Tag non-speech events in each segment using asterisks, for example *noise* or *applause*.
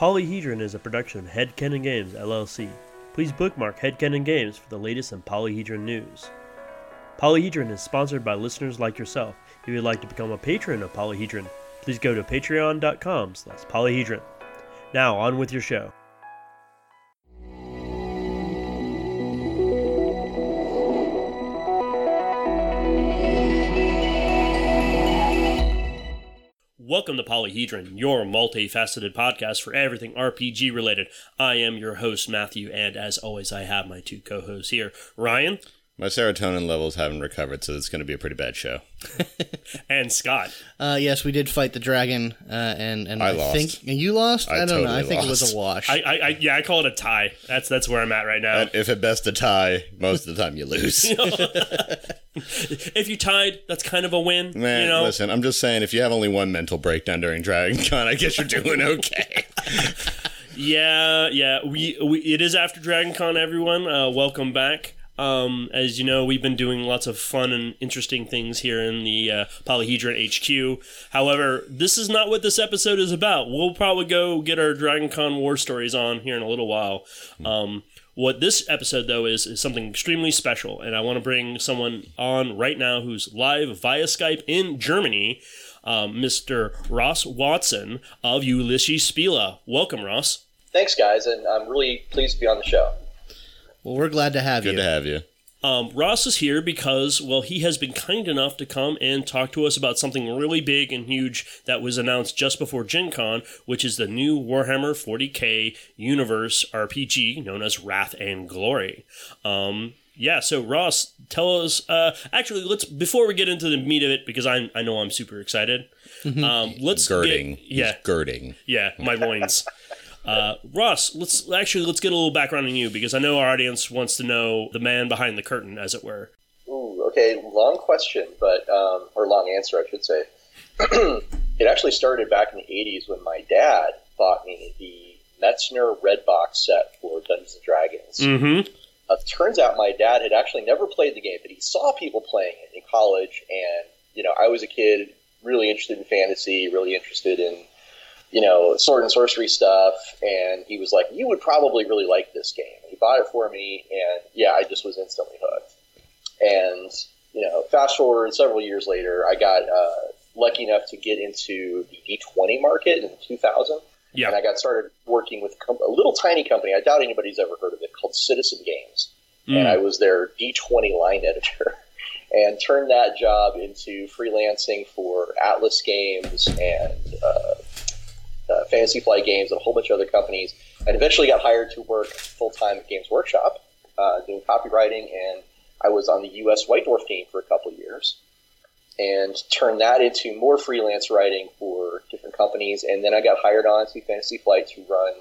Polyhedron is a production of Headcanon Games, LLC. Please bookmark Headcanon Games for the latest in Polyhedron news. Polyhedron is sponsored by listeners like yourself. If you would like to become a patron of Polyhedron, please go to patreon.com slash polyhedron. Now, on with your show. Polyhedron, your multifaceted podcast for everything RPG related. I am your host, Matthew, and as always, I have my two co hosts here Ryan My serotonin levels haven't recovered, so it's going to be a pretty bad show. *laughs* and Scott. Uh, yes, we did fight the dragon, uh, and and I I, lost. think and you lost. I I, don't know. I totally think it was a wash. I, I, I yeah, I call it a tie. That's that's where I'm at right now. And if at best a tie, most of the time you lose. *laughs* *laughs* *laughs* if you tied, that's kind of a win. Man, you know, listen, I'm just saying, if you have only one mental breakdown during Dragon Con, I guess you're doing okay. *laughs* Yeah, yeah. We, we it is after Dragon Con, everyone. Uh, welcome back. Um, as you know, we've been doing lots of fun and interesting things here in the uh, Polyhedron HQ. However, this is not what this episode is about. We'll probably go get our Dragon Con war stories on here in a little while. Um, what this episode, though, is is something extremely special, and I want to bring someone on right now who's live via Skype in Germany, um, Mr. Ross Watson of Ulisses Spila. Welcome, Ross. Thanks, guys, and I'm really pleased to be on the show. well, we're glad to have Good you. Good to have you. Um, Ross is here because, well, he has been kind enough to come and talk to us about something really big and huge that was announced just before Gen Con, which is the new Warhammer 40k universe RPG known as Wrath and Glory. Um, yeah, so Ross, tell us. Uh, actually, let's before we get into the meat of it, because I I know I'm super excited. Um, let's Girding. Get, yeah, He's girding. yeah, my loins. *laughs* Uh, Ross, let's actually let's get a little background on you because I know our audience wants to know the man behind the curtain, as it were. Ooh, okay, long question, but um, or long answer, I should say. *clears throat* it actually started back in the '80s when my dad bought me the Metzner Red Box set for Dungeons and Dragons. Mm-hmm. Uh, turns out my dad had actually never played the game, but he saw people playing it in college, and you know, I was a kid really interested in fantasy, really interested in you know sword and sorcery stuff, and he was like, "You would probably really like this game." He bought it for me, and yeah, I just was instantly hooked. And you know, fast forward several years later, I got uh, lucky enough to get into the D20 market in 2000. Yeah. And I got started working with a little tiny company. I doubt anybody's ever heard of it called Citizen Games. And I was their D20 line editor *laughs* and turned that job into freelancing for Atlas Games and uh, uh, Fantasy Flight Games and a whole bunch of other companies. And eventually got hired to work full time at Games Workshop uh, doing copywriting. And I was on the U.S. White Dwarf team for a couple of years and turned that into more freelance writing for different companies. And then I got hired on to Fantasy Flight to run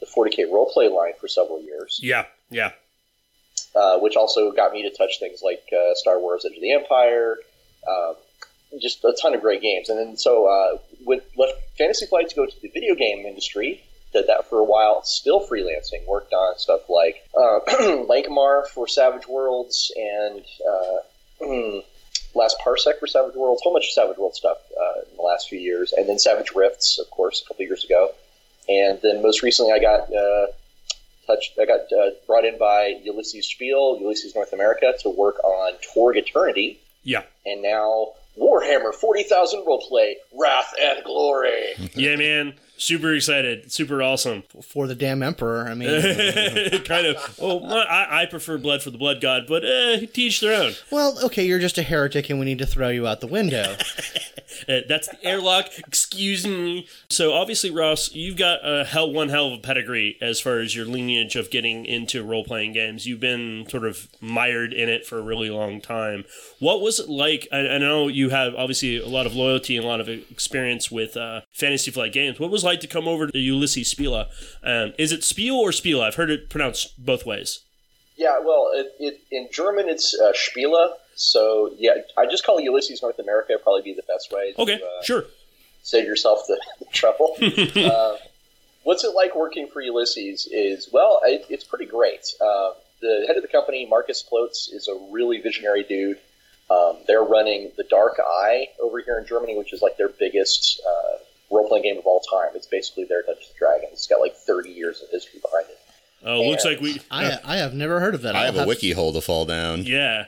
the 40k roleplay line for several years, Yeah, yeah. uh, which also got me to touch things like uh, Star Wars: Edge of the Empire, um, just a ton of great games. And then so uh, with left Fantasy Flight to go to the video game industry. Did that for a while, still freelancing. Worked on stuff like uh, *clears throat* Lankhmar for Savage Worlds and uh, *clears throat* Last Parsec for Savage Worlds, a whole bunch of Savage World stuff uh, in the last few years, and then Savage Rifts, of course, a couple years ago, and then most recently I got uh, touched, I got uh, brought in by Ulisses Spiel, Ulisses North America, to work on Torg Eternity, Yeah. and now Warhammer Forty Thousand Roleplay, Wrath and Glory. Yeah, man. Super excited. Super awesome. for the damn emperor. I mean, *laughs* kind of. Oh, I, I prefer blood for the blood god, but eh, teach their own. well, okay, you're just a heretic, and we need to throw you out the window. *laughs* Uh, that's the airlock. Excuse me. So obviously, Ross, you've got a hell one hell of a pedigree as far as your lineage of getting into role playing games. You've been sort of mired in it for a really long time. What was it like? I, I know you have obviously a lot of loyalty and a lot of experience with uh, Fantasy Flight games. What was it like to come over to Ulisses Spila? Um, is it Spiel or Spila? I've heard it pronounced both ways. Yeah, well, it, it, in German it's uh, Spiele. So yeah, I just call Ulisses North America. Probably be the best way. To, Okay, uh, sure. save yourself the, the *laughs* trouble. uh, *laughs* what's it like working for Ulisses? Is well, it, it's pretty great. Uh, the head of the company, Markus Plötz, is a really visionary dude. Um, they're running the Dark Eye over here in Germany, which is like their biggest uh, role playing game of all time. It's basically their Dungeons and Dragons. It's got like 30 years of history behind it. Oh, looks like we. I I have never heard of that. I I'll have a wiki hole to fall down. Yeah.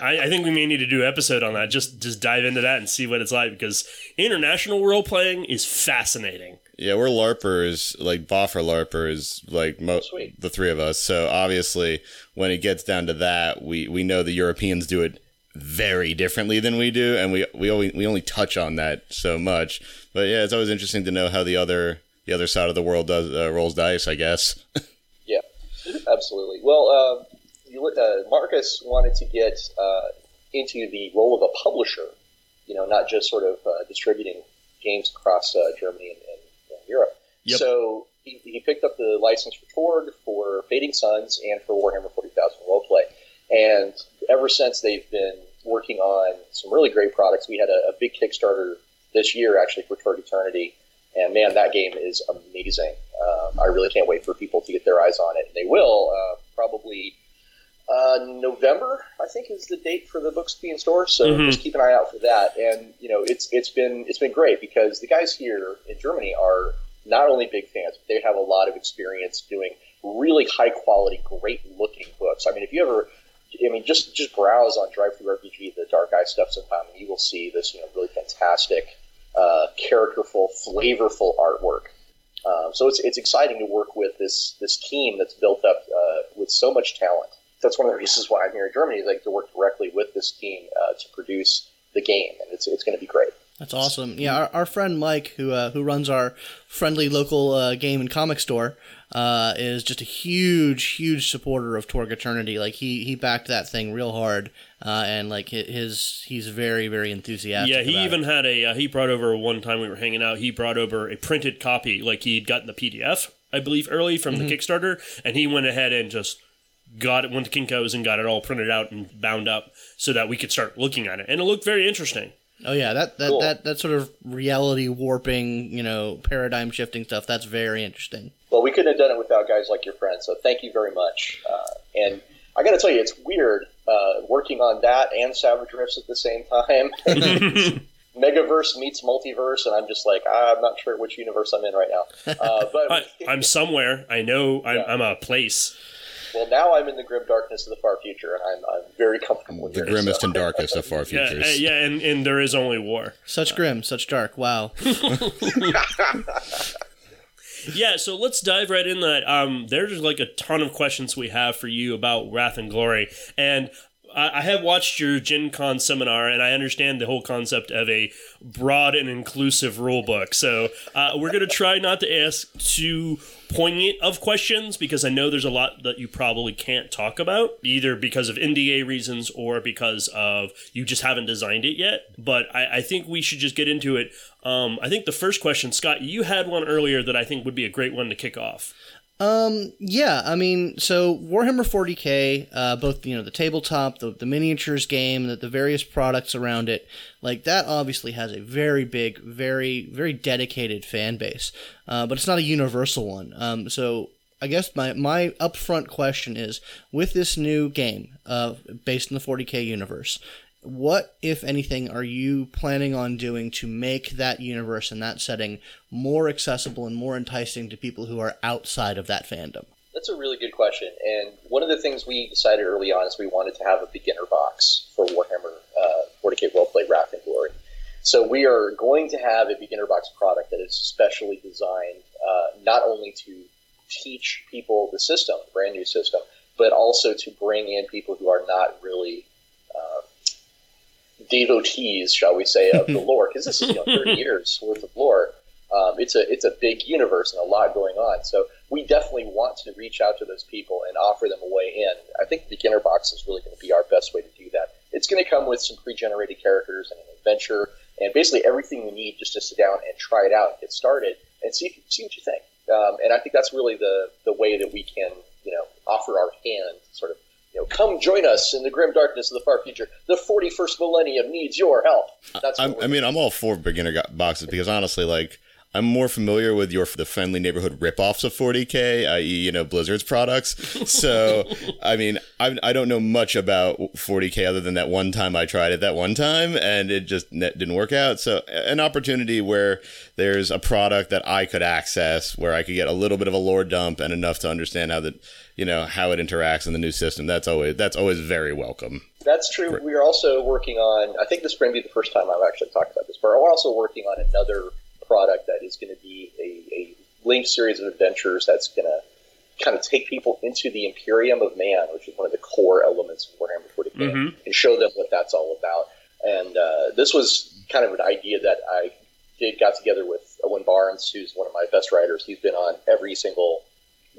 I, I think we may need to do an episode on that. Just just dive into that and see what it's like because international role playing is fascinating. Yeah, we're LARPers, like Boffer LARPers, like mo- Sweet. the three of us. So obviously, when it gets down to that, we, we know the Europeans do it very differently than we do, and we we only we only touch on that so much. But yeah, it's always interesting to know how the other the other side of the world does uh, rolls dice. I guess. *laughs* Yeah, absolutely. Well, uh, you, uh, Marcus wanted to get uh, into the role of a publisher, you know, not just sort of uh, distributing games across uh, Germany and, and, and Europe. Yep. So he, he picked up the license for Torg, for Fading Suns, and for Warhammer 40,000 Roleplay. And ever since they've been working on some really great products, we had a, a big Kickstarter this year actually for Torg Eternity. And man, that game is amazing. Um, I really can't wait for people to get their eyes on it. And They will uh, probably uh, November, I think, is the date for the books to be in store. So Mhm. just keep an eye out for that. And you know, it's it's been it's been great because the guys here in Germany are not only big fans, but they have a lot of experience doing really high quality, great looking books. I mean, if you ever I mean, just just browse on Drive Through RPG, the Dark Eye stuff sometime, and you will see this, you know, really fantastic, uh, characterful, flavorful artwork. Um, so it's it's exciting to work with this this team that's built up uh, with so much talent. That's one of the reasons why I'm here in Germany, is like to work directly with this team uh, to produce the game, and it's it's going to be great. That's awesome. Yeah, our, our friend Mike, who uh, who runs our friendly local uh, game and comic store, uh, is just a huge, huge supporter of Torg Eternity. Like he he backed that thing real hard, uh, and like his he's very very enthusiastic. Yeah, he about even it. had a. Uh, he brought over one time we were hanging out. He brought over a printed copy, like he'd gotten the PDF, I believe, early from Mm-hmm. the Kickstarter, and he went ahead and just got it. Went to Kinkos and got it all printed out and bound up so that we could start looking at it, and it looked very interesting. Oh yeah, that that, Cool. that that sort of reality warping, you know, paradigm shifting stuff. That's very interesting. Well, we couldn't have done it without guys like your friend. So thank you very much. Uh, and I got to tell you, it's weird uh, working on that and Savage Rifts at the same time. *laughs* Megaverse meets multiverse, and I'm just like, I'm not sure which universe I'm in right now. Uh, but *laughs* I, I'm somewhere. I know. I'm, Yeah. I'm a place. Well, now I'm in the grim darkness of the far future, and I'm, I'm very comfortable with The here. grimmest so- and darkest of far futures. uh, yeah, and, and there is only war. Such grim, such dark. Wow. *laughs* *laughs* Yeah, so let's dive right in that. Um, there's like a ton of questions we have for you about Wrath and Glory, and I, have watched your Gen Con seminar, and I understand the whole concept of a broad and inclusive rule book. So uh, we're gonna try not to ask too poignant of questions because I know there's a lot that you probably can't talk about, either because of NDA reasons or because of you just haven't designed it yet. But I, I think we should just get into it. Um, I think the first question, Scott, you had one earlier that I think would be a great one to kick off. Um, yeah, I mean, so Warhammer 40k, uh, both you know the tabletop, the, the miniatures game, the, the various products around it, like that obviously has a very big, very very dedicated fan base, uh, but it's not a universal one. Um, so I guess my my upfront question is, with this new game, uh, based in the 40k universe. What, if anything, are you planning on doing to make that universe and that setting more accessible and more enticing to people who are outside of that fandom? That's a really good question. And one of the things we decided early on is we wanted to have a beginner box for Warhammer uh, 40k Roleplay Wrath and Glory. So we are going to have a beginner box product that is specially designed uh, not only to teach people the system, brand new system, but also to bring in people who are not really uh, devotees, shall we say, of the *laughs* lore, because this is you know, 30 years worth of lore. Um, it's a it's a big universe and a lot going on. So we definitely want to reach out to those people and offer them a way in. I think beginner box is really going to be our best way to do that. It's going to come with some pre-generated characters and an adventure and basically everything you need just to sit down and try it out and get started and see see what you think. Um, and I think that's really the the way that we can you know offer our hand, sort of you know, come join us in the grim darkness of the far future. The 41st millennium needs your help. That's I'm, I mean, I'm all for beginner boxes because honestly, like, I'm more familiar with your the friendly neighborhood ripoffs of 40k, i.e., you know Blizzard's products. So, *laughs* I mean, I, I don't know much about 40k other than that one time I tried it that one time, and it just didn't work out. So, an opportunity where there's a product that I could access, where I could get a little bit of a lore dump and enough to understand how that you know how it interacts in the new system. That's always that's always very welcome. That's true. We are also working on. I think this may be the first time I've actually talked about this, but we're also working on another product that is going to be a, a linked series of adventures that's going to kind of take people into the Imperium of Man, which is one of the core elements of Warhammer 40k, mm-hmm. and show them what that's all about. And uh, this was kind of an idea that I did got together with Owen Barnes, who's one of my best writers. He's been on every single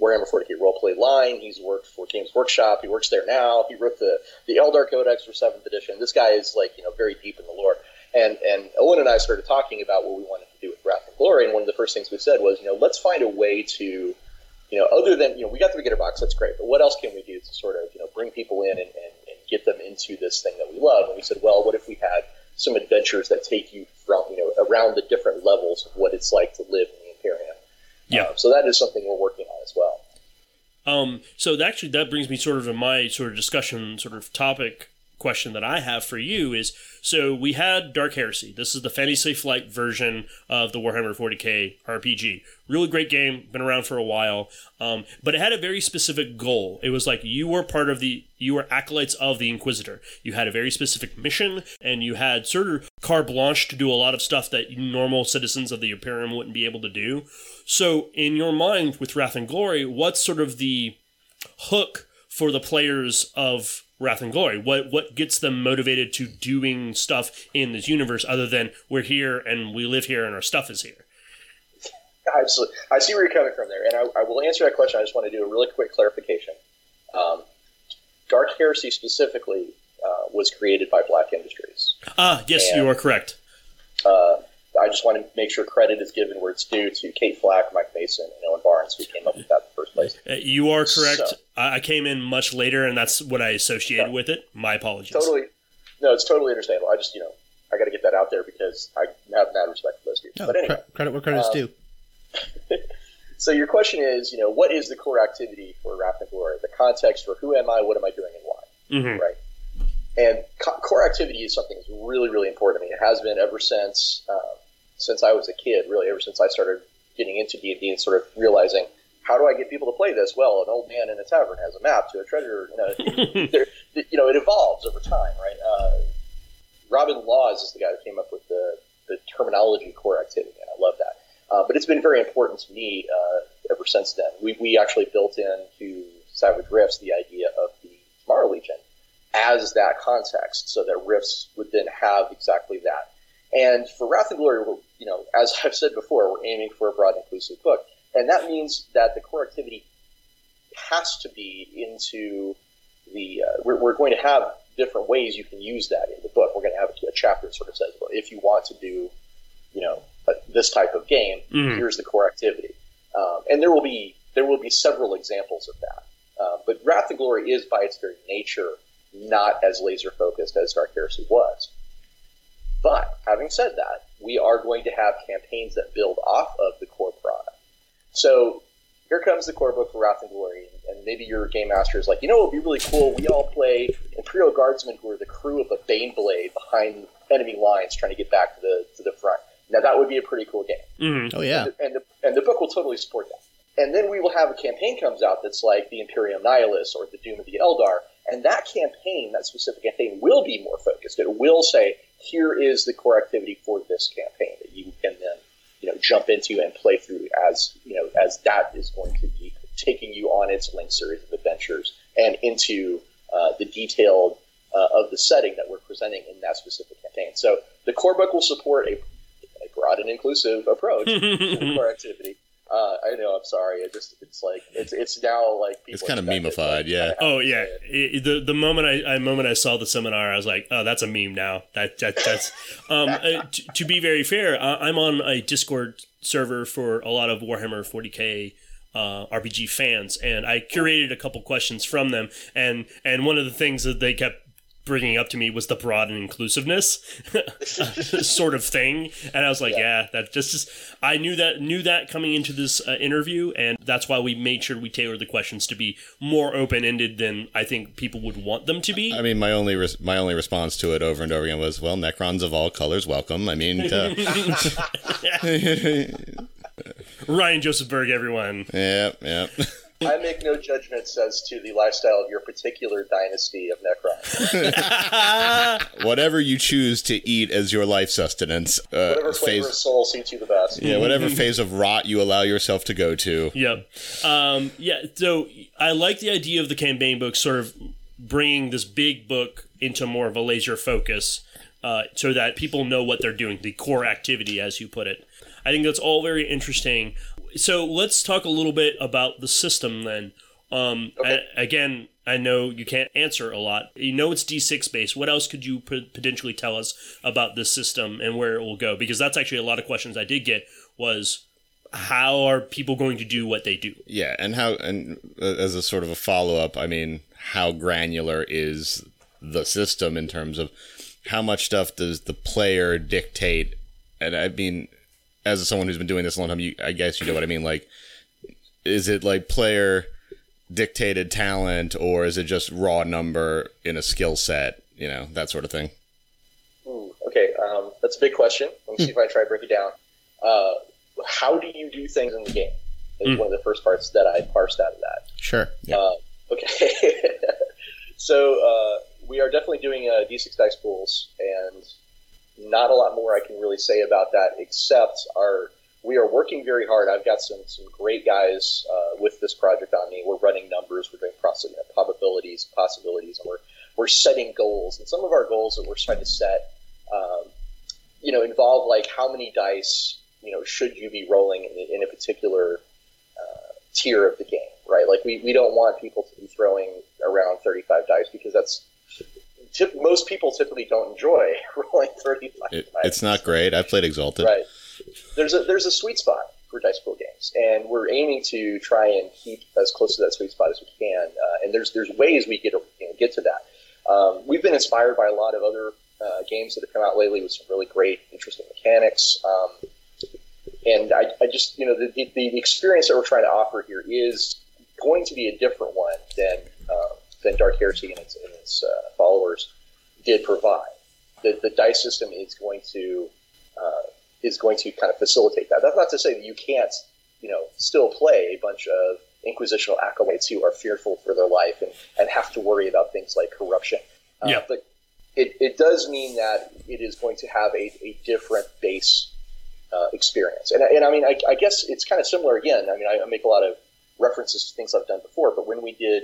Warhammer 40k roleplay line. He's worked for Games Workshop. He works there now. He wrote the the Eldar Codex for Seventh Edition. This guy is like you know very deep in the lore. And and Owen and I started talking about what we wanted to do with Wrath and Glory. And one of the first things we said was, you know, let's find a way to, you know, other than you know, we got the beginner box. That's great. But what else can we do to sort of you know bring people in and, and, and get them into this thing that we love? And we said, well, what if we had some adventures that take you from you know around the different levels of what it's like to live in the Imperium. Yeah. Um, so that is something we're working on as well. Um, so actually, that brings me sort of to my sort of discussion sort of topic question that I have for you is so we had Dark Heresy. This is the Fantasy Flight version of the Warhammer 40k RPG. Really great game, been around for a while, um, but it had a very specific goal. It was like you were part of the, you were acolytes of the Inquisitor. You had a very specific mission, and you had sort of carte blanche to do a lot of stuff that normal citizens of the Imperium wouldn't be able to do. So, in your mind, with Wrath and Glory, what's sort of the hook for the players of Wrath and Glory? What what gets them motivated to doing stuff in this universe other than we're here and we live here and our stuff is here? *laughs* Absolutely. I see where you're coming from there, and I, I will answer that question. I just want to do a really quick clarification. Um, Dark Heresy specifically uh, was created by Black Industries. Ah, yes, and, you are correct. Uh, I just want to make sure credit is given where it's due to Kate Flack, Mike Mason, and Owen Barnes, who came up with that in the first place. Uh, you are correct. So, I came in much later, and that's what I associated yeah. with it. My apologies. Totally. No, it's totally understandable. I just, you know, I got to get that out there because I have mad respect for those dudes. No, but anyway, credit where credit's um, due. *laughs* so your question is, you know, what is the core activity for Wrath and Glory? The context for who am I, what am I doing, and why? Mm-hmm. Right. And co- core activity is something that's really, really important to me. It has been ever since um, since I was a kid, really ever since I started getting into D and D and sort of realizing how do I get people to play this? Well, an old man in a tavern has a map to a treasure. You know, *laughs* you know it evolves over time, right? Uh, Robin Laws is the guy that came up with the, the terminology core activity, and I love that. Uh, but it's been very important to me uh, ever since then. We, we actually built into Savage Rifts the idea of the Tomorrow Legion as that context, so that Rifts would then have exactly that. And for Wrath and Glory, you know, as *laughs* I've said before, we're aiming for a broad, inclusive book, and that means that the core activity has to be into the. Uh, we're, we're, going to have different ways you can use that in the book. We're going to have a, a chapter that sort of says, well, if you want to do, you know, a, this type of game, mm-hmm. here's the core activity, um, and there will be there will be several examples of that. Uh, but Wrath and Glory is, by its very nature, not as laser focused as Dark Heresy was. But having said that, we are going to have campaigns that build off of the core product. So here comes the core book for Wrath and Glory, and maybe your game master is like, you know, it would be really cool. We all play Imperial Guardsmen who are the crew of a Baneblade behind enemy lines, trying to get back to the to the front. Now that would be a pretty cool game. Mm-hmm. Oh yeah, and the, and the, and the book will totally support that. And then we will have a campaign comes out that's like the Imperium Nihilus or the Doom of the Eldar, and that campaign, that specific campaign, will be more focused. It will say, here is the core activity for this campaign that you can then you know jump into and play through as you know as that is going to be taking you on its linked series of adventures and into uh, the detailed uh, of the setting that we're presenting in that specific campaign. So the core book will support a, a broad and inclusive approach to the core *laughs* activity. Uh, I know. I'm sorry. It just it's like it's it's now like it's kind of memeified. Like, yeah. Oh yeah. It, the the moment I, I moment I saw the seminar, I was like, oh, that's a meme now. That, that that's *laughs* um uh, t- to be very fair, I, I'm on a Discord server for a lot of Warhammer 40k uh, RPG fans, and I curated a couple questions from them, and and one of the things that they kept bringing up to me was the broad and inclusiveness *laughs* sort of thing. And i was like yeah, yeah that just is, i knew that knew that coming into this uh, interview. And that's why we made sure we tailored the questions to be more open-ended than i think people would want them to be. I mean my only res- my only response to it over and over again was well necrons of all colors welcome. I mean uh, *laughs* ryan joseph berg everyone. *laughs* Yep yep I make no judgments as to the lifestyle of your particular dynasty of Necron. *laughs* whatever you choose to eat as your life sustenance. Uh, whatever flavor phase, of soul suits you the best. Yeah, whatever phase of rot you allow yourself to go to. Yep. Um, yeah, so I like the idea of the campaign book sort of bringing this big book into more of a laser focus uh, so that people know what they're doing, the core activity, as you put it. I think that's all very interesting so let's talk a little bit about the system then. Um, okay. I, again, I know you can't answer a lot. You know it's D6 based. What else could you potentially tell us about this system and where it will go? Because that's actually a lot of questions I did get was how are people going to do what they do? Yeah, and how and uh, as a sort of a follow up, I mean, how granular is the system in terms of how much stuff does the player dictate? And I mean, as someone who's been doing this a long time, you, I guess you know what I mean. Like, is it like player dictated talent, or is it just raw number in a skill set? You know, that sort of thing. Ooh, okay, um, that's a big question. Let me see if I try to break it down. Uh, how do you do things in the game? Is mm. one of the first parts that I parsed out of that. Sure. Yeah. Uh, okay. *laughs* so uh, we are definitely doing uh, D6 dice pools, and not a lot more I can really say about that, except our we are working very hard. I've got some some great guys uh, with this project on me. We're running numbers, we're doing process, probabilities, possibilities, and we're we're setting goals. And some of our goals that we're trying to set, um, you know, involve like how many dice, you know, should you be rolling in, in a particular uh, tier of the game, right? Like we, we don't want people to be throwing around 35 dice because that's tip, most people typically don't enjoy *laughs* rolling 35 it, It's not great. I've played Exalted. Right. There's a there's a sweet spot for dice pool games, and we're aiming to try and keep as close to that sweet spot as we can. Uh, and there's there's ways we get you know, get to that. Um, we've been inspired by a lot of other uh, games that have come out lately with some really great, interesting mechanics. Um, and I, I, just, you know, the, the, the, experience that we're trying to offer here is going to be a different one than um, than Dark Heresy and its, and its uh, followers did provide. The, the dice system is going to uh, is going to kind of facilitate that. That's not to say that you can't, you know, still play a bunch of inquisitional acolytes who are fearful for their life and, and have to worry about things like corruption. Uh, yeah. But it, it does mean that it is going to have a, a different base uh, experience. And, and I mean, I, I guess it's kind of similar again. I mean, I, I make a lot of references to things I've done before, but when we did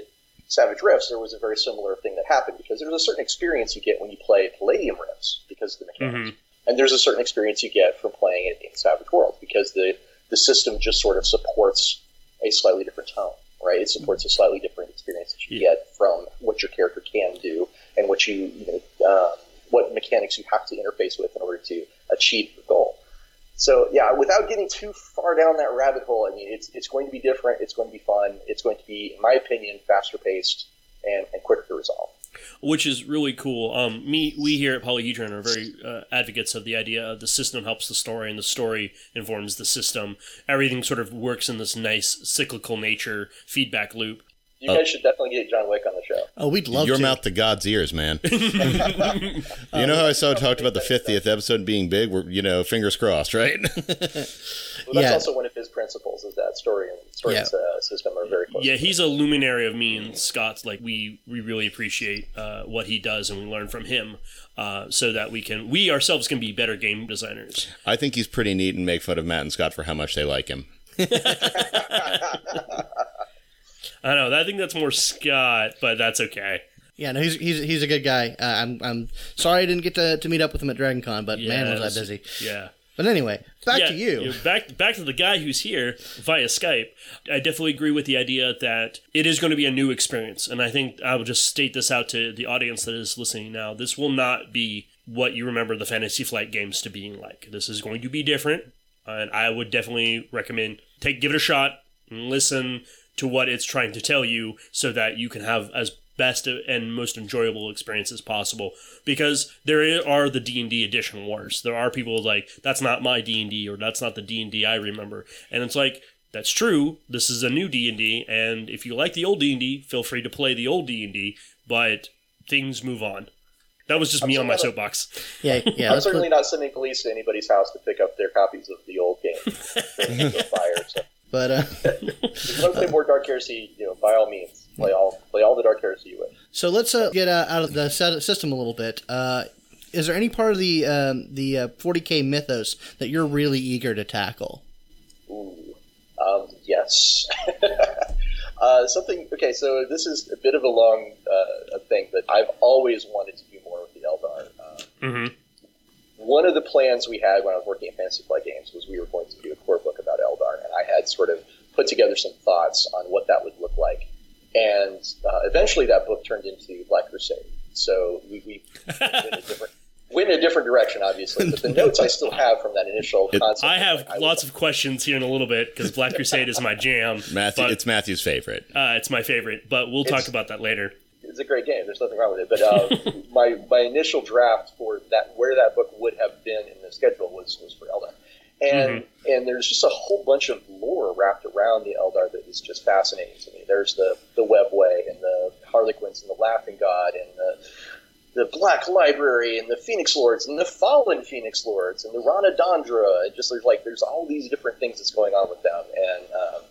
Savage Rifts, there was a very similar thing that happened because there's a certain experience you get when you play Palladium Rifts because of the mechanics, mm-hmm. and there's a certain experience you get from playing it in Savage World because the the system just sort of supports a slightly different tone, right? It supports a slightly different experience that you yeah. get from what your character can do and what you, you know, um, what mechanics you have to interface with in order to achieve. So yeah, without getting too far down that rabbit hole, I mean, it's it's going to be different. It's going to be fun. It's going to be, in my opinion, faster paced and, and quicker to resolve. Which is really cool. Um, me, we here at Polyhedron are very uh, advocates of the idea of the system helps the story and the story informs the system. Everything sort of works in this nice cyclical nature feedback loop. You guys should definitely get John Wick show. Oh, we'd love Your to. mouth to God's ears, man. *laughs* you know how I saw talked about the 50th episode being big? We're, you know, fingers crossed, right? well, that's *laughs* yeah. also one of his principles is that story and story yeah. uh, system are very close. Yeah, he's a luminary of me and Scott's. Like, we, we really appreciate uh, what he does and we learn from him uh, so that we can, we ourselves can be better game designers. I think he's pretty neat and make fun of Matt and Scott for how much they like him. *laughs* I know. I think that's more Scott, but that's okay. Yeah, no, he's he's he's a good guy. Uh, I'm I'm sorry I didn't get to, to meet up with him at Dragon Con, but yeah, man, was I busy. Yeah. But anyway, back yeah, to you. Back back to the guy who's here via Skype. I definitely agree with the idea that it is going to be a new experience, and I think I will just state this out to the audience that is listening now. This will not be what you remember the Fantasy Flight games to being like. This is going to be different, and I would definitely recommend take give it a shot and listen to what it's trying to tell you so that you can have as best and most enjoyable experiences possible because there are the D&D edition wars. There are people like that's not my D&D or that's not the D&D I remember. And it's like that's true. This is a new D&D and if you like the old D&D, feel free to play the old D&D, but things move on. That was just I'm me on my sorry. soapbox. Yeah, yeah. I'm certainly put- not sending police to anybody's house to pick up their copies of the old game. *laughs* fire. So but uh, *laughs* if you want to play *laughs* more Dark Heresy, you know, by all means, play all play all the Dark Heresy you wish. so let's uh, get uh, out of the system a little bit. Uh, is there any part of the um, the uh, 40k mythos that you're really eager to tackle? Ooh, um, yes. *laughs* uh, something. Okay, so this is a bit of a long uh, thing, but I've always wanted to do more with the Eldar. Uh, Mm-hmm. One of the plans we had when I was working at Fantasy Flight Games was we were going to do a core book about Eldar, and I had sort of put together some thoughts on what that would look like. And uh, eventually, that book turned into Black Crusade. So we, we *laughs* went in a different went in a different direction, obviously. But the *laughs* notes I still have from that initial It- concept. I have I lots of questions here in a little bit because Black Crusade is my jam. Matthew, but, it's Matthew's favorite. uh, it's my favorite, but we'll talk about that later. it's a great game. There's nothing wrong with it. But uh, *laughs* my my initial draft for that where that book would have been in the schedule was was for Eldar, and and there's just a whole bunch of lore wrapped around the Eldar that is just fascinating to me. There's the the Webway and the Harlequins and the Laughing God and the the Black Library and the Phoenix Lords and the Fallen Phoenix Lords and the Rhana Dandra. And just there's like there's all these different things that's going on with them, and um,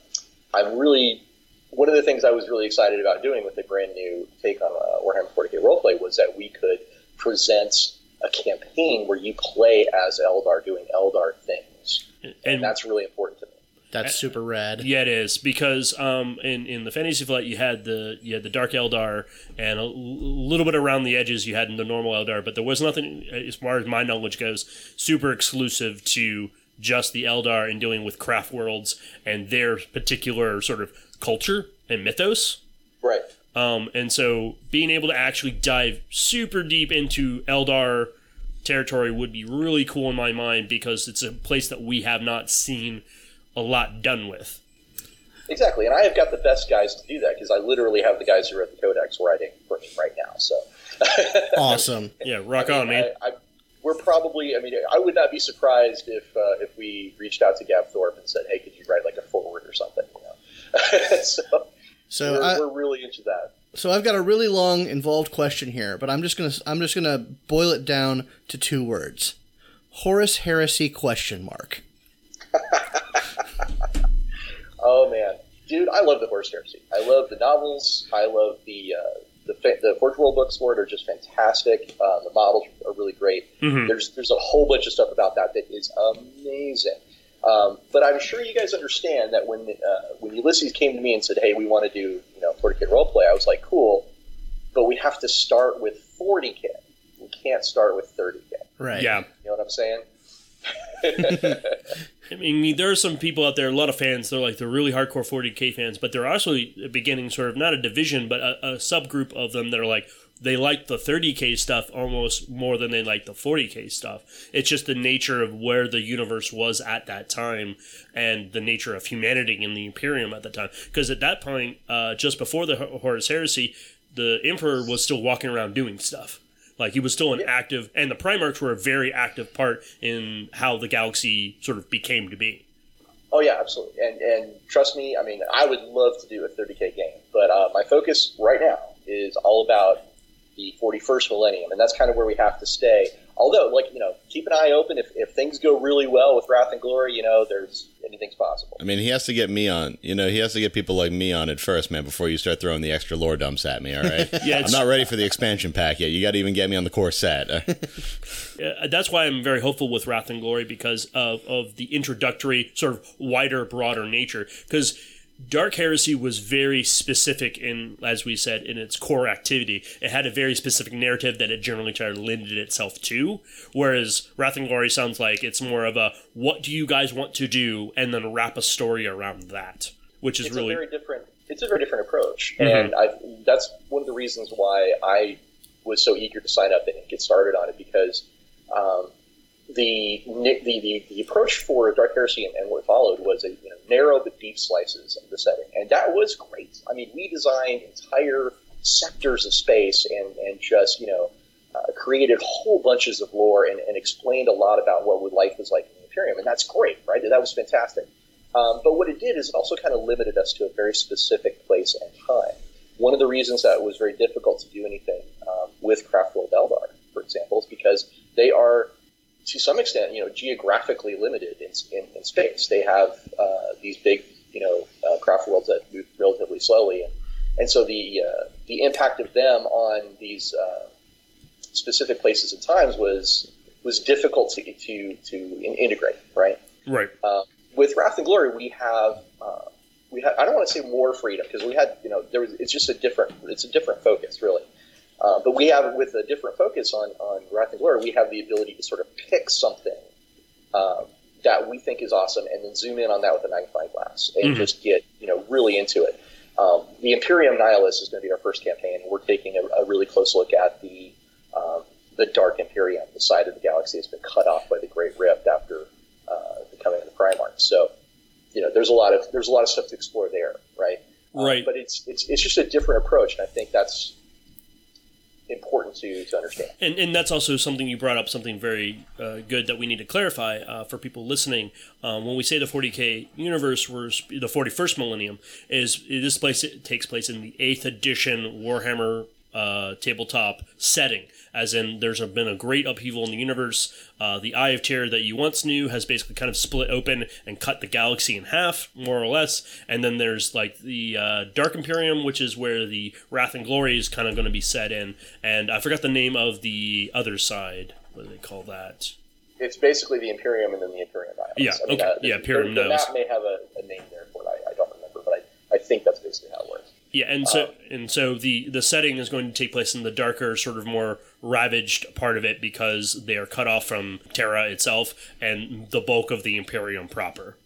I'm really one of the things I was really excited about doing with the brand new take on uh, Warhammer 40k roleplay was that we could present a campaign where you play as Eldar doing Eldar things, and, And that's really important to me. That's super rad. Yeah, it is because um, in in the fantasy flight you had the you had the dark Eldar and a l- little bit around the edges you had the normal Eldar, but there was nothing, as far as my knowledge goes, super exclusive to just the Eldar and dealing with craft worlds and their particular sort of culture and mythos. Right. Um, and so being able to actually dive super deep into Eldar territory would be really cool in my mind because it's a place that we have not seen a lot done with. Exactly, and I have got the best guys to do that because I literally have the guys who wrote the Codex writing for me right now. So *laughs* Awesome. Yeah, rock I on, man. I, I, we're probably. I mean, I would not be surprised if uh, if we reached out to Gav Thorpe and said, "Hey, could you write like a forward or something?" You *laughs* know? so So we're, I, we're really into that. so I've got a really long, involved question here, but I'm just gonna I'm just gonna boil it down to two words: Horus Heresy question mark. *laughs* Oh man, dude, I love the Horus Heresy. I love the novels. I love the uh, the fa- the Forge World books for it are just fantastic. Uh, the models are really great. Mhm. There's there's a whole bunch of stuff about that that is amazing. Um, but I'm sure you guys understand that when uh, when Ulisses came to me and said, "Hey, we want to do you know 40k roleplay," I was like, "Cool," but we have to start with 40k. We can't start with 30k. Right. Yeah. You know what I'm saying? *laughs* I mean, there are some people out there, a lot of fans, they're like, they're really hardcore 40K fans, but they're also beginning sort of not a division, but a, a subgroup of them that are like, they like the 30K stuff almost more than they like the 40K stuff. It's just the nature of where the universe was at that time and the nature of humanity in the Imperium at that time. Because at that point, uh, just before the Horus Heresy, the Emperor was still walking around doing stuff. Like he was still an active, and the Primarchs were a very active part in how the galaxy sort of became to be. Oh yeah, absolutely. And and trust me, I mean, I would love to do a 30k game, but uh, my focus right now is all about the 41st millennium, and that's kind of where we have to stay. Although, like you know, keep an eye open. If, if things go really well with Wrath and Glory, you know, there's anything's possible. I mean, he has to get me on. You know, he has to get people like me on it first, man, before you start throwing the extra lore dumps at me. All right. *laughs* Yeah, I'm not ready for the expansion pack yet. You got to even get me on the core set. *laughs* Uh, that's why I'm very hopeful with Wrath and Glory because of, of the introductory, sort of wider, broader nature. Because Dark Heresy was very specific in, as we said, in its core activity. It had a very specific narrative that it generally tried to lend itself to. Whereas Wrath and Glory sounds like it's more of a what do you guys want to do, and then wrap a story around that, which is it's really very different. It's a very different approach, Mhm. and I, that's one of the reasons why I was so eager to sign up and get started on it because um, the, the the the approach for Dark Heresy and, and what followed was a you know, narrow but deep slices of the setting, and that was great. I mean, we designed entire sectors of space and, and just, you know, uh, created whole bunches of lore and, and, explained a lot about what life was like in the Imperium. And that's great, right? That was fantastic. Um, but what it did is it also kind of limited us to a very specific place and time. One of the reasons that it was very difficult to do anything um, with Craftworld Eldar, for example, is because they are, to some extent, you know, geographically limited in, in, in space. They have uh, these big, you know, uh, craft worlds that move relatively slowly, and, and so the uh, the impact of them on these uh, specific places and times was was difficult to to, to integrate, right? Right. Uh, with Wrath and Glory, we have uh, we had I don't want to say more freedom because we had you know there was it's just a different it's a different focus really. Uh, but we have with a different focus on on Wrath and Glory, we have the ability to sort of pick something um, that we think is awesome and then zoom in on that with a magnifying glass and mm-hmm. just get you know really into it. Um, the Imperium Nihilus is going to be our first campaign. We're taking a, a really close look at the um, the Dark Imperium, the side of the galaxy that's been cut off by the Great Rift after uh, the coming of the Primarch. So, you know, there's a lot of there's a lot of stuff to explore there, right? Right. Um, but it's it's it's just a different approach, and I think that's important to, to understand. And, and that's also something you brought up, something very uh, good that we need to clarify uh, for people listening. Um, when we say the 40k universe was the 41st millennium, is this place takes place in the 8th edition Warhammer uh, tabletop setting as in there's been a great upheaval in the universe. Uh, the Eye of Terror that you once knew has basically kind of split open and cut the galaxy in half, more or less. And then there's like the uh, Dark Imperium, which is where the Wrath and Glory is kind of going to be set in. And I forgot the name of the other side. What do they call that? It's basically the Imperium and then the Imperium Islands. Yeah, I mean, okay. Uh, yeah, Imperium the, the map may have a, a, name there for it. I, I don't remember, but I, I think that's basically how it works. Yeah, and so um, and so the the setting is going to take place in the darker, sort of more ravaged part of it because they are cut off from Terra itself and the bulk of the Imperium proper.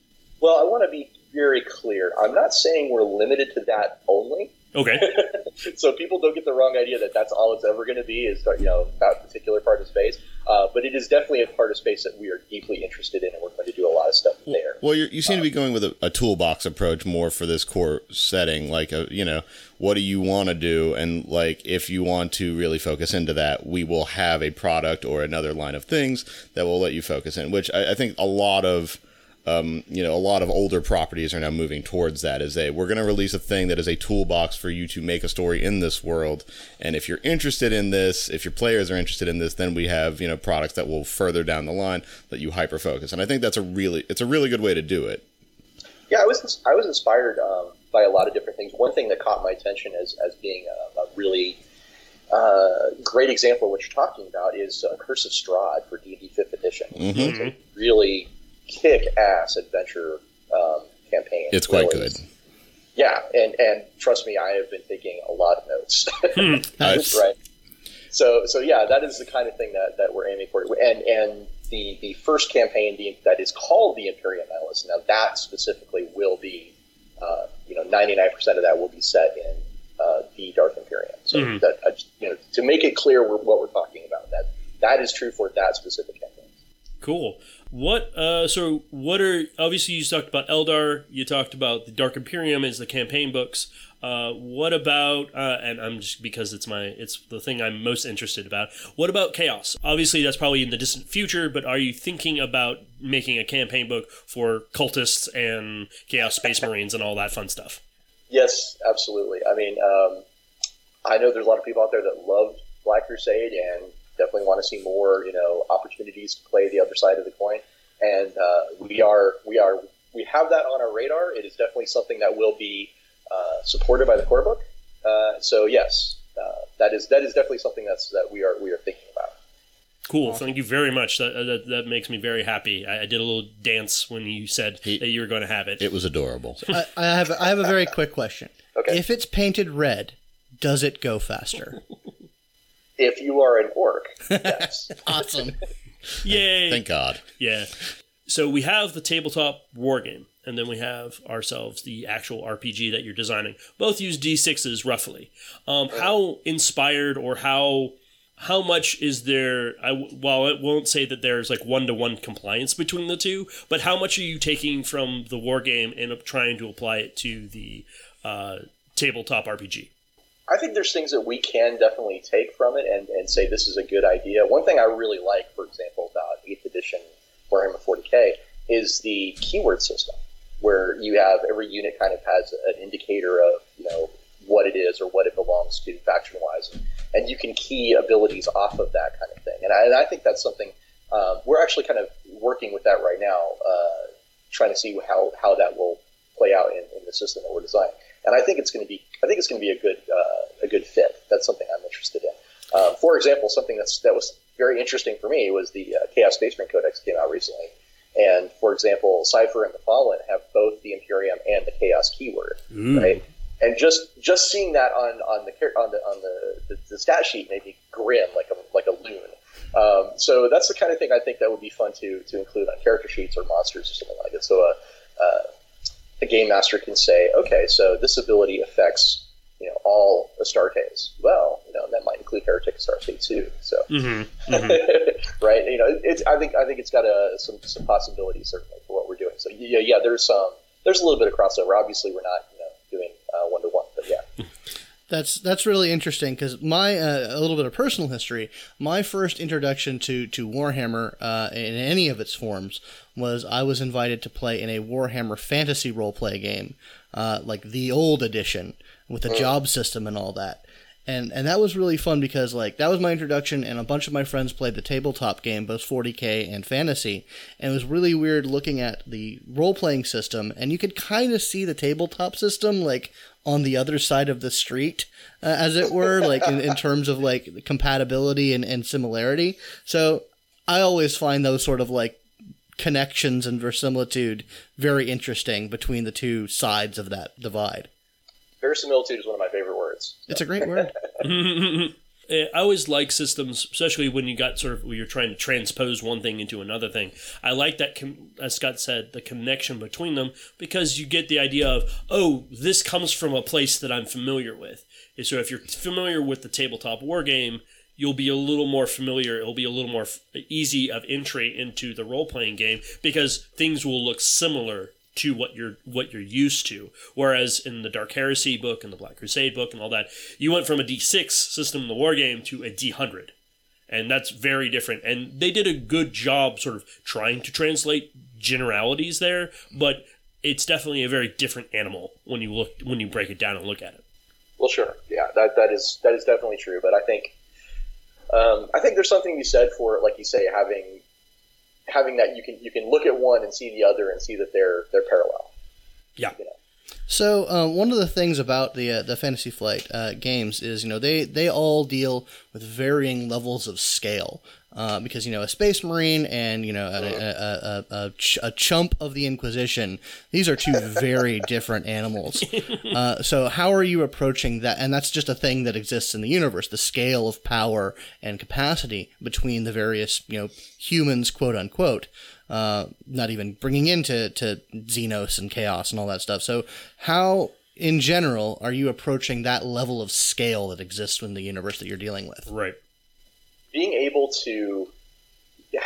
Well, I want to be very clear. I'm not saying we're limited to that only. Okay. *laughs* so people don't get the wrong idea that that's all it's ever going to be is you know that particular part of space. Uh, but it is definitely a part of space that we are deeply interested in, and we're going to do a lot of stuff there. Well, you seem um, to be going with a, a, toolbox approach more for this core setting. Like, a, uh, you know, what do you want to do, and like if you want to really focus into that, we will have a product or another line of things that will let you focus in. Which I, I think a lot of um, you know, a lot of older properties are now moving towards that as a we're going to release a thing that is a toolbox for you to make a story in this world. And if you're interested in this, if your players are interested in this, then we have you know products that will further down the line that you hyper focus. And I think that's a really it's a really good way to do it. Yeah, I was I was inspired um, by a lot of different things. One thing that caught my attention as as being a, a really uh, great example of what you're talking about is uh, Curse of Strahd for D&D Fifth Edition. Mm-hmm. It's a really kick-ass adventure um, campaign. It's quite good. Yeah, and and trust me, I have been taking a lot of notes. *laughs* Hmm, nice. right. So so yeah, that is the kind of thing that, that we're aiming for. And and the the first campaign the, that is called the Imperium Nihilus. Now that specifically will be, uh, you know, ninety nine percent of that will be set in uh, the Dark Imperium. So mm-hmm. that uh, you know to make it clear what we're talking about that that is true for that specific campaign. Cool. What? Uh, so what are obviously you talked about Eldar. You talked about the Dark Imperium is the campaign books. Uh, what about? Uh, and I'm just because it's my it's the thing I'm most interested about. What about chaos? Obviously, that's probably in the distant future. But are you thinking about making a campaign book for cultists and chaos space *laughs* marines and all that fun stuff? Yes, absolutely. I mean, um, I know there's a lot of people out there that love Black Crusade and definitely want to see more, you know, opportunities to play the other side of the coin. And uh, we are we are we have that on our radar. It is definitely something that will be uh, supported by the core book. Uh, so yes, uh, that is that is definitely something that's that we are we are thinking about. Cool. Thank you very much. That, that, that makes me very happy. I, I, did a little dance when you said he, that you were going to have it. It was adorable. I, I, have I have a very quick question. Okay. If it's painted red, does it go faster? *laughs* If you are an orc, *laughs* yes. awesome. *laughs* Yay. Thank God. Yeah. So we have the tabletop war game, and then we have ourselves the actual RPG that you're designing. Both use D6s roughly. Um, how inspired or how how much is there I, while it won't say that there's like one-to-one compliance between the two but how much are you taking from the war game and trying to apply it to the uh, tabletop rpg I think there's things that we can definitely take from it and, and say this is a good idea. One thing I really like, for example, about 8th edition Warhammer 40k is the keyword system, where you have every unit kind of has an indicator of you know what it is or what it belongs to faction wise, and, you can key abilities off of that kind of thing. And I, and I think that's something um, we're actually kind of working with that right now, uh, trying to see how, how that will play out in, in the system that we're designing. And I think it's going to be I think it's going to be a good uh, a good fit. That's something I'm interested in. Um, for example, something that's that was very interesting for me was the uh, Chaos Space Marine Codex came out recently. And for example, Cypher and the Fallen have both the Imperium and the Chaos keyword, Ooh. right? And just just seeing that on, on the on the on the, the, the stat sheet made me grin like a like a loon. Um, so that's the kind of thing I think that would be fun to to include on character sheets or monsters or something like it. So a, a, a game master can say, okay, so this ability affects you know all Astartes. Well, you know that might include Heretic Astarte too. So Mm-hmm. mm-hmm. *laughs* right, you know, it's I think I think it's got a, some some possibilities certainly for what we're doing. So yeah, yeah, there's some there's a little bit of crossover. Obviously, we're not you know doing one to one, but yeah. *laughs* That's that's really interesting because my uh, a little bit of personal history. My first introduction to to Warhammer uh, in any of its forms was I was invited to play in a Warhammer fantasy role play game, uh, like the old edition with a job system and all that. And and that was really fun because like that was my introduction, and a bunch of my friends played the tabletop game, both 40k and fantasy, and it was really weird looking at the role playing system, and you could kind of see the tabletop system like on the other side of the street, uh, as it were, like in, in terms of like compatibility and, and similarity. So I always find those sort of like connections and verisimilitude very interesting between the two sides of that divide. Verisimilitude is one of my favorite words. It's a great word. *laughs* Eh, I always like systems, especially when you got sort of you're trying to transpose one thing into another thing. I like that, as Scott said, the connection between them because you get the idea of, oh, this comes from a place that I'm familiar with. And so if you're familiar with the tabletop war game, you'll be a little more familiar. It'll be a little more easy of entry into the role playing game because things will look similar to what you're what you're used to. Whereas in the Dark Heresy book and the Black Crusade book and all that, you went from a D6 system in the war game to a D100. And that's very different. And they did a good job sort of trying to translate generalities there, but it's definitely a very different animal when you look when you break it down and look at it. Well, sure, yeah, that that is that is definitely true. But I think um, I think there's something you said for, like you say, having having that you can you can look at one and see the other and see that they're they're parallel. Yeah. You know. So uh, one of the things about the uh, the Fantasy Flight uh, games is you know they they all deal with varying levels of scale uh, because you know a Space Marine and you know a, a, a, a, ch- a chump of the Inquisition these are two very *laughs* different animals. Uh, so how are you approaching that? And that's just a thing that exists in the universe: the scale of power and capacity between the various you know humans, quote unquote uh, not even bringing into to Xenos and Chaos and all that stuff. So, how in general are you approaching that level of scale that exists in the universe that you're dealing with? Right. Being able to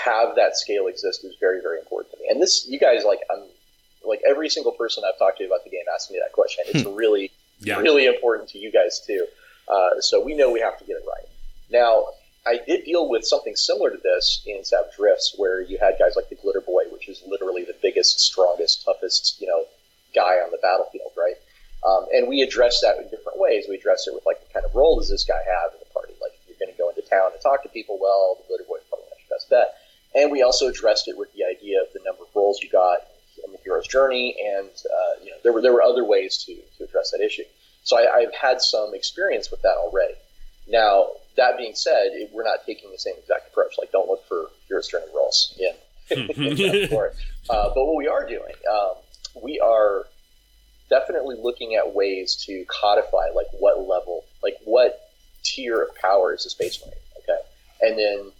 have that scale exist is very very important to me. And this, you guys, like I'm like every single person I've talked to about the game asked me that question. It's really Yeah. really important to you guys too. Uh, so we know we have to get it right. Now, I did deal with something similar to this in Savage Rifts, where you had guys like the Glitter Boy, which is literally the biggest, strongest, toughest, you know, guy on the battlefield, right? Um, and we addressed that in different ways. We addressed it with like, what kind of role does this guy have town and talk to people, well, the Glitter Boy is probably not your best bet. And we also addressed it with the idea of the number of roles you got in the hero's journey, and uh, you know, there were there were other ways to to address that issue. So I, I've had some experience with that already. Now, that being said, it, we're not taking the same exact approach. Like, don't look for hero's journey roles in, in that for it. Uh, but what we are doing, um, we are definitely looking at ways to codify, like, what level, like, what tier of power is a space marine, okay? And then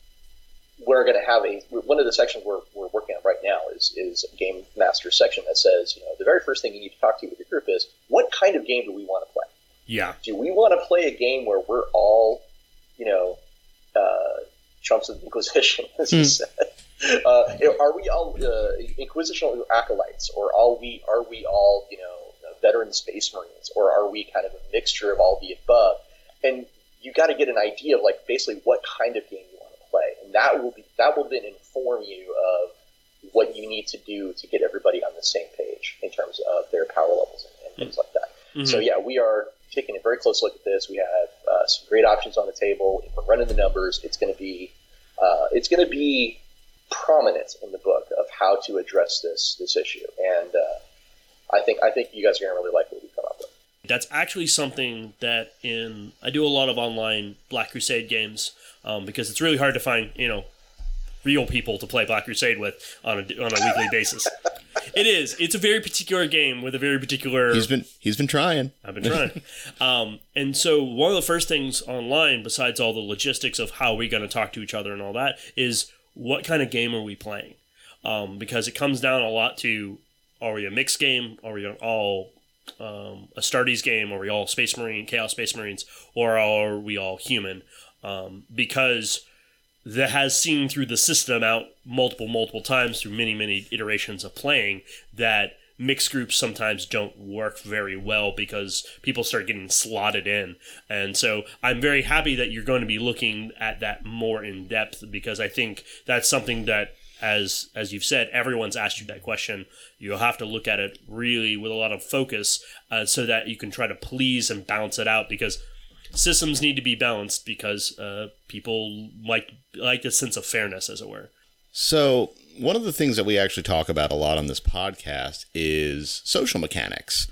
we're going to have a one of the sections we're, we're working on right now is is a game master section that says you know the very first thing you need to talk to with your group is what kind of game do we want to play Yeah. do we want to play a game where we're all, you know, uh, chumps of the Inquisition, *laughs* as you said? Uh, are we all uh, Inquisitional acolytes, or are we are we all you know veteran Space Marines, or are we kind of a mixture of all the above? and you got to get an idea of like basically what kind of game you want to play, and that will be that will then inform you of what you need to do to get everybody on the same page in terms of their power levels and, and things like that. Mm-hmm. So yeah, we are taking a very close look at this. We have uh, some great options on the table. If we're running the numbers, it's going to be uh, it's going to be prominent in the book of how to address this this issue, and uh, I think I think you guys are going to really like what we come up with. That's actually something that in I do a lot of online Black Crusade games um, because it's really hard to find you know real people to play Black Crusade with on a on a weekly basis. It is. It's a very particular game with a very particular. He's been he's been trying. I've been trying. *laughs* um, and so one of the first things online, besides all the logistics of how we're going to talk to each other and all that, is what kind of game are we playing? Um, because it comes down a lot to are we a mixed game? Are we all um, a Astartes game? Are we all Space Marine, Chaos Space Marines? Or are we all human? Um, because that has seen through the system out multiple, multiple times through many, many iterations of playing that mixed groups sometimes don't work very well because people start getting slotted in. And so I'm very happy that you're going to be looking at that more in depth because I think that's something that as as you've said, everyone's asked you that question. You'll have to look at it really with a lot of focus uh, so that you can try to please and balance it out because systems need to be balanced because uh, people like like a sense of fairness, as it were. So, one of the things that we actually talk about a lot on this podcast is social mechanics.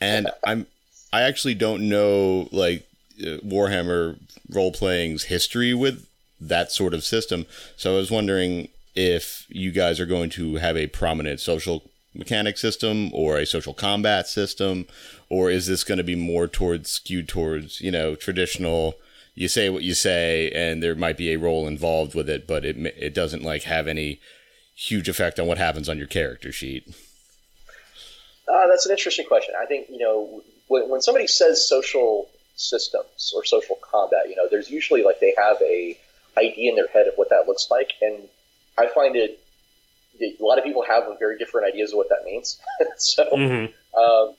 And I'm I actually don't know like uh, Warhammer role playing's history with that sort of system. So I was wondering if you guys are going to have a prominent social mechanic system or a social combat system or is this going to be more towards skewed towards, you know, traditional you say what you say and there might be a role involved with it but it it doesn't like have any huge effect on what happens on your character sheet? Uh, that's an interesting question. I think you know when, when somebody says social systems or social combat you know there's usually like they have a idea in their head of what that looks like and i find it a lot of people have very different ideas of what that means *laughs* so Mm-hmm. um,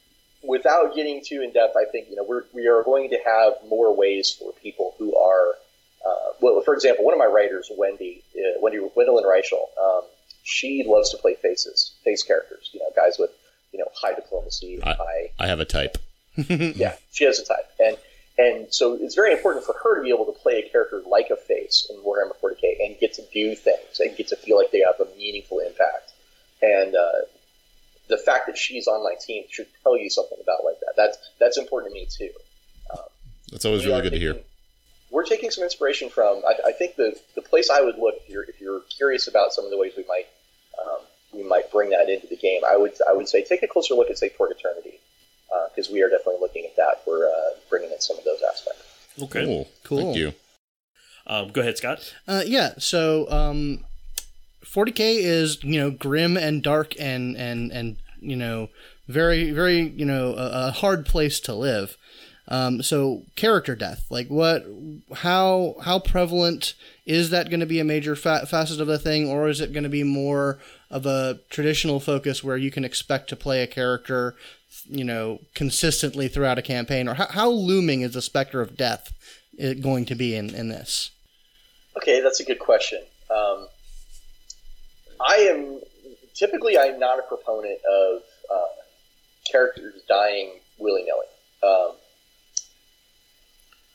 without getting too in depth, I think you know we're we are going to have more ways for people who are, uh, well, for example, one of my writers, Wendy, uh, Wendy Gwendolyn Reichel, um, she loves to play faces, face characters. You know, guys with you know high diplomacy, I- high i have a type *laughs* yeah, she has a type, and and so it's very important for her to be able to play a character like a face in Warhammer 40k and do things and get to feel like they have a meaningful impact. And uh, the fact that she's on my team should tell you something about like that. That's that's important to me too. that's always really are good to hear We're taking some inspiration from. I, I think the the place I would look if you're if you're curious about some of the ways we might um, we might bring that into the game. I would I would say take a closer look at say Torg Eternity because we are definitely looking at that. We're uh, bringing in some of those aspects. Okay. cool Cool. thank you Um, go ahead, Scott. Uh, yeah, so um, 40k is you know grim and dark and and and you know very very you know a, a hard place to live. Um, so character death, like what, how how prevalent is that going to be a major fa- facet of the thing, or is it going to be more of a traditional focus where you can expect to play a character, you know, consistently throughout a campaign, or how, how looming is the specter of death uh, going to be in in this? Okay, that's a good question. Um, I am typically I'm not a proponent of uh, characters dying willy nilly. Um,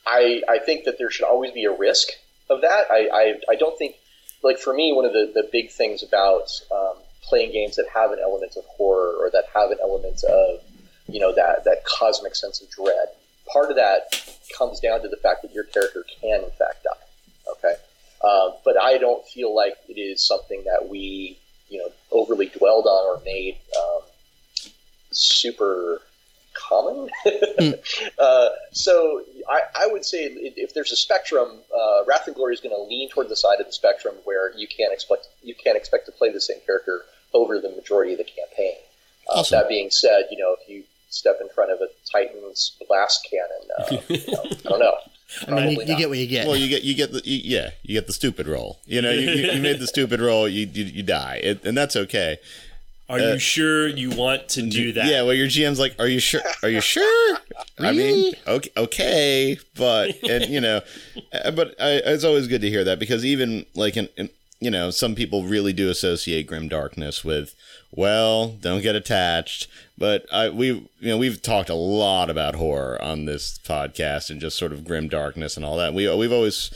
I I think that there should always be a risk of that. I I, I don't think like for me one of the, the big things about um, playing games that have an element of horror or that have an element of you know that that cosmic sense of dread. Part of that comes down to the fact that your character can in fact die. Okay. Um, but I don't feel like it is something that we, you know, overly dwelled on or made um, super common. *laughs* uh, so I, I would say if if there's a spectrum, uh, Wrath and Glory is going to lean toward the side of the spectrum where you can't expect you can't expect to play the same character over the majority of the campaign. Uh, Awesome. That being said, you know, if you step in front of a Titan's blast cannon, uh, *laughs* you know, I don't know. I mean, you, you get what you get. well you get you get the you, yeah you get the stupid roll you know you, you, you made the *laughs* stupid roll you you, you die it, and that's okay Are you sure you want to do that? Yeah, well, your GM's like, "Are you sure? Are you sure?" I mean, okay, okay, but and you know, *laughs* uh, but I, it's always good to hear that because even like in, in you know, some people really do associate grim darkness with, well, don't get attached. But I we you know we've talked a lot about horror on this podcast and just sort of grim darkness and all that. We we've always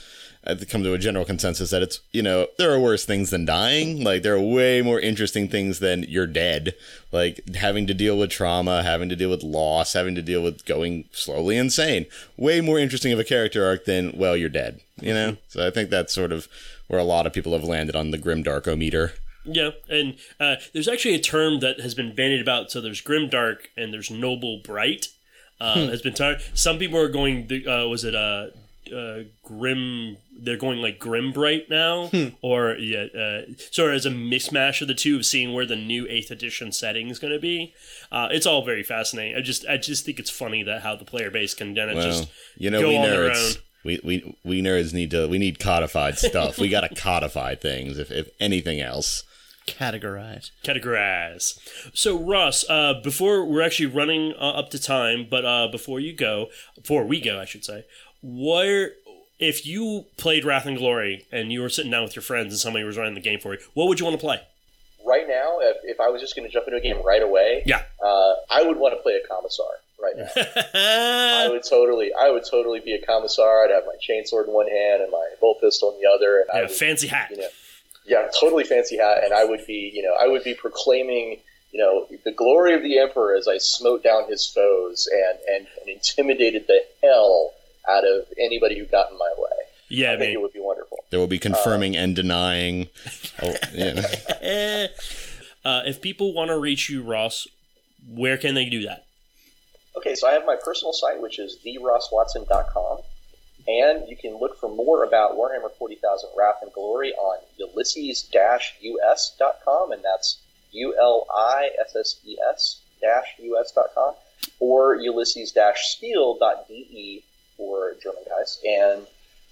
I've come to a general consensus that it's you know there are worse things than dying. Like there are way more interesting things than you're dead. Like having to deal with trauma having to deal with loss having to deal with going slowly insane. Way more interesting of a character arc than well you're dead you know? So i think that's sort of where a lot of people have landed on the grim darkometer. Yeah, and uh, there's actually a term that has been bandied about. So there's grim dark and there's noble bright. Uh, Has been some people are going. the- Uh, was it uh, grim? They're going like grim bright now, or yeah, uh, sort of as a mismatch of the two of seeing where the new eighth edition setting is going to be. Uh, it's all very fascinating. I just I just think it's funny that how the player base can then well just you know go we on their nerds own. we, we we nerds need to we need codified stuff we gotta *laughs* codify things if, if anything else Categorize. categorize. So Ross, uh, before we're actually running uh, up to time, but uh, before you go, before we go, I should say, where if you played Wrath and Glory and you were sitting down with your friends and somebody was running the game for you, what would you want to play? Right now, if, if I was just going to jump into a game right away, Yeah. uh, I would want to play a commissar right now. *laughs* I would totally, I would totally be a commissar. I'd have my chainsword in one hand and my bolt pistol in the other, and I yeah, would, fancy hat. you know, yeah, totally fancy hat, and I would be, you know, I would be proclaiming, you know, the glory of the emperor as I smote down his foes and and, and intimidated the hell out of anybody who got in my way. Yeah, I think it would be wonderful. There will be confirming and denying. Oh, yeah. *laughs* Uh, if people want to reach you, Ross, where can they do that? Okay, so I have my personal site, which is therosswatson.com, and you can look for more about Warhammer 40,000 Wrath and Glory on ulisses-us.com, and that's U-L-I-S-S-E-S-US.com, or ulisses-spiel.de for German guys, and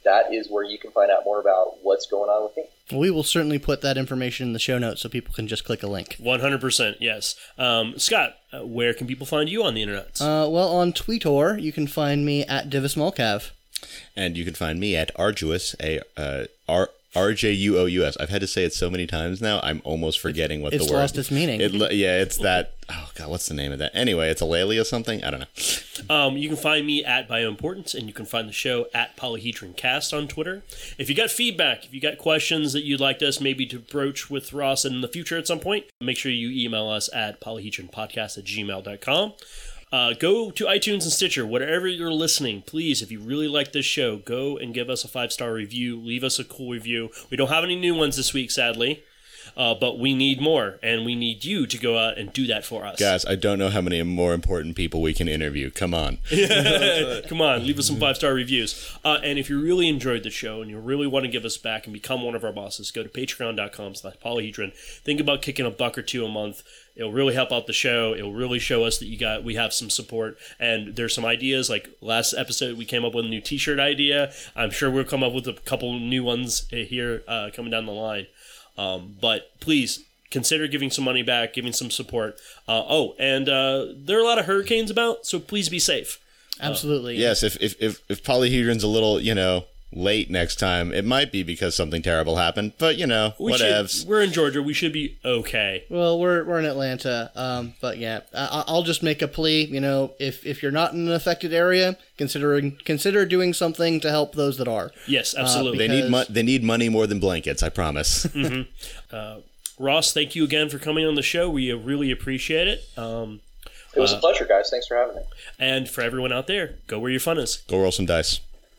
that is where you can find out more about what's going on with me. We will certainly put that information in the show notes so people can just click a link. 100%, yes. Um, Scott, uh, where can people find you on the internet? Uh, well, on Tweetor, you can find me at Divismolcav. And you can find me at Arduous, a uh, R R J U O U S. I've had to say it so many times now. I'm almost forgetting what It's the word. lost its meaning. It, yeah, it's that. Oh god, what's the name of that? Anyway, it's a Lelia something. I don't know. Um, you can find me at Bioimportance, and you can find the show at Polyhedron Cast on Twitter. If you got feedback, if you got questions that you'd like us maybe to broach with Ross in the future at some point, make sure you email us at polyhedronpodcast at gmail.com. Uh, go to iTunes and Stitcher, whatever you're listening. Please, if you really like this show, go and give us a five star review. Leave us a cool review. We don't have any new ones this week, sadly, uh, but we need more, and we need you to go out and do that for us. Guys, I don't know how many more important people we can interview. Come on. *laughs* Come on, leave us some five star reviews. Uh, and if you really enjoyed the show and you really want to give us back and become one of our bosses, go to patreon.com slash polyhedron. Think about kicking a buck or two a month. It'll really help out the show. It'll really show us that you got we have some support. And there's some ideas. Like last episode, we came up with a new T-shirt idea. I'm sure we'll come up with a couple new ones uh, here uh, coming down the line. Um, but please consider giving some money back, giving some support. Uh, oh, and uh, there are a lot of hurricanes about, so please be safe. Absolutely. Yes, if if if, if polyhedron's a little, you know, late next time, it might be because something terrible happened. But you know, We whatevs. should, we're in Georgia. We should be okay. Well, we're, we're in Atlanta, um, but yeah, I, I'll just make a plea. You know, if, if you're not in an affected area, considering consider doing something to help those that are. Yes, uh, absolutely. They need mo- they need money more than blankets. I promise. *laughs* Mm-hmm. Uh, Ross, thank you again for coming on the show. We uh, really appreciate it. Um, It was a pleasure, guys. Thanks for having me. and for everyone out there, go where your fun is. Go roll some dice.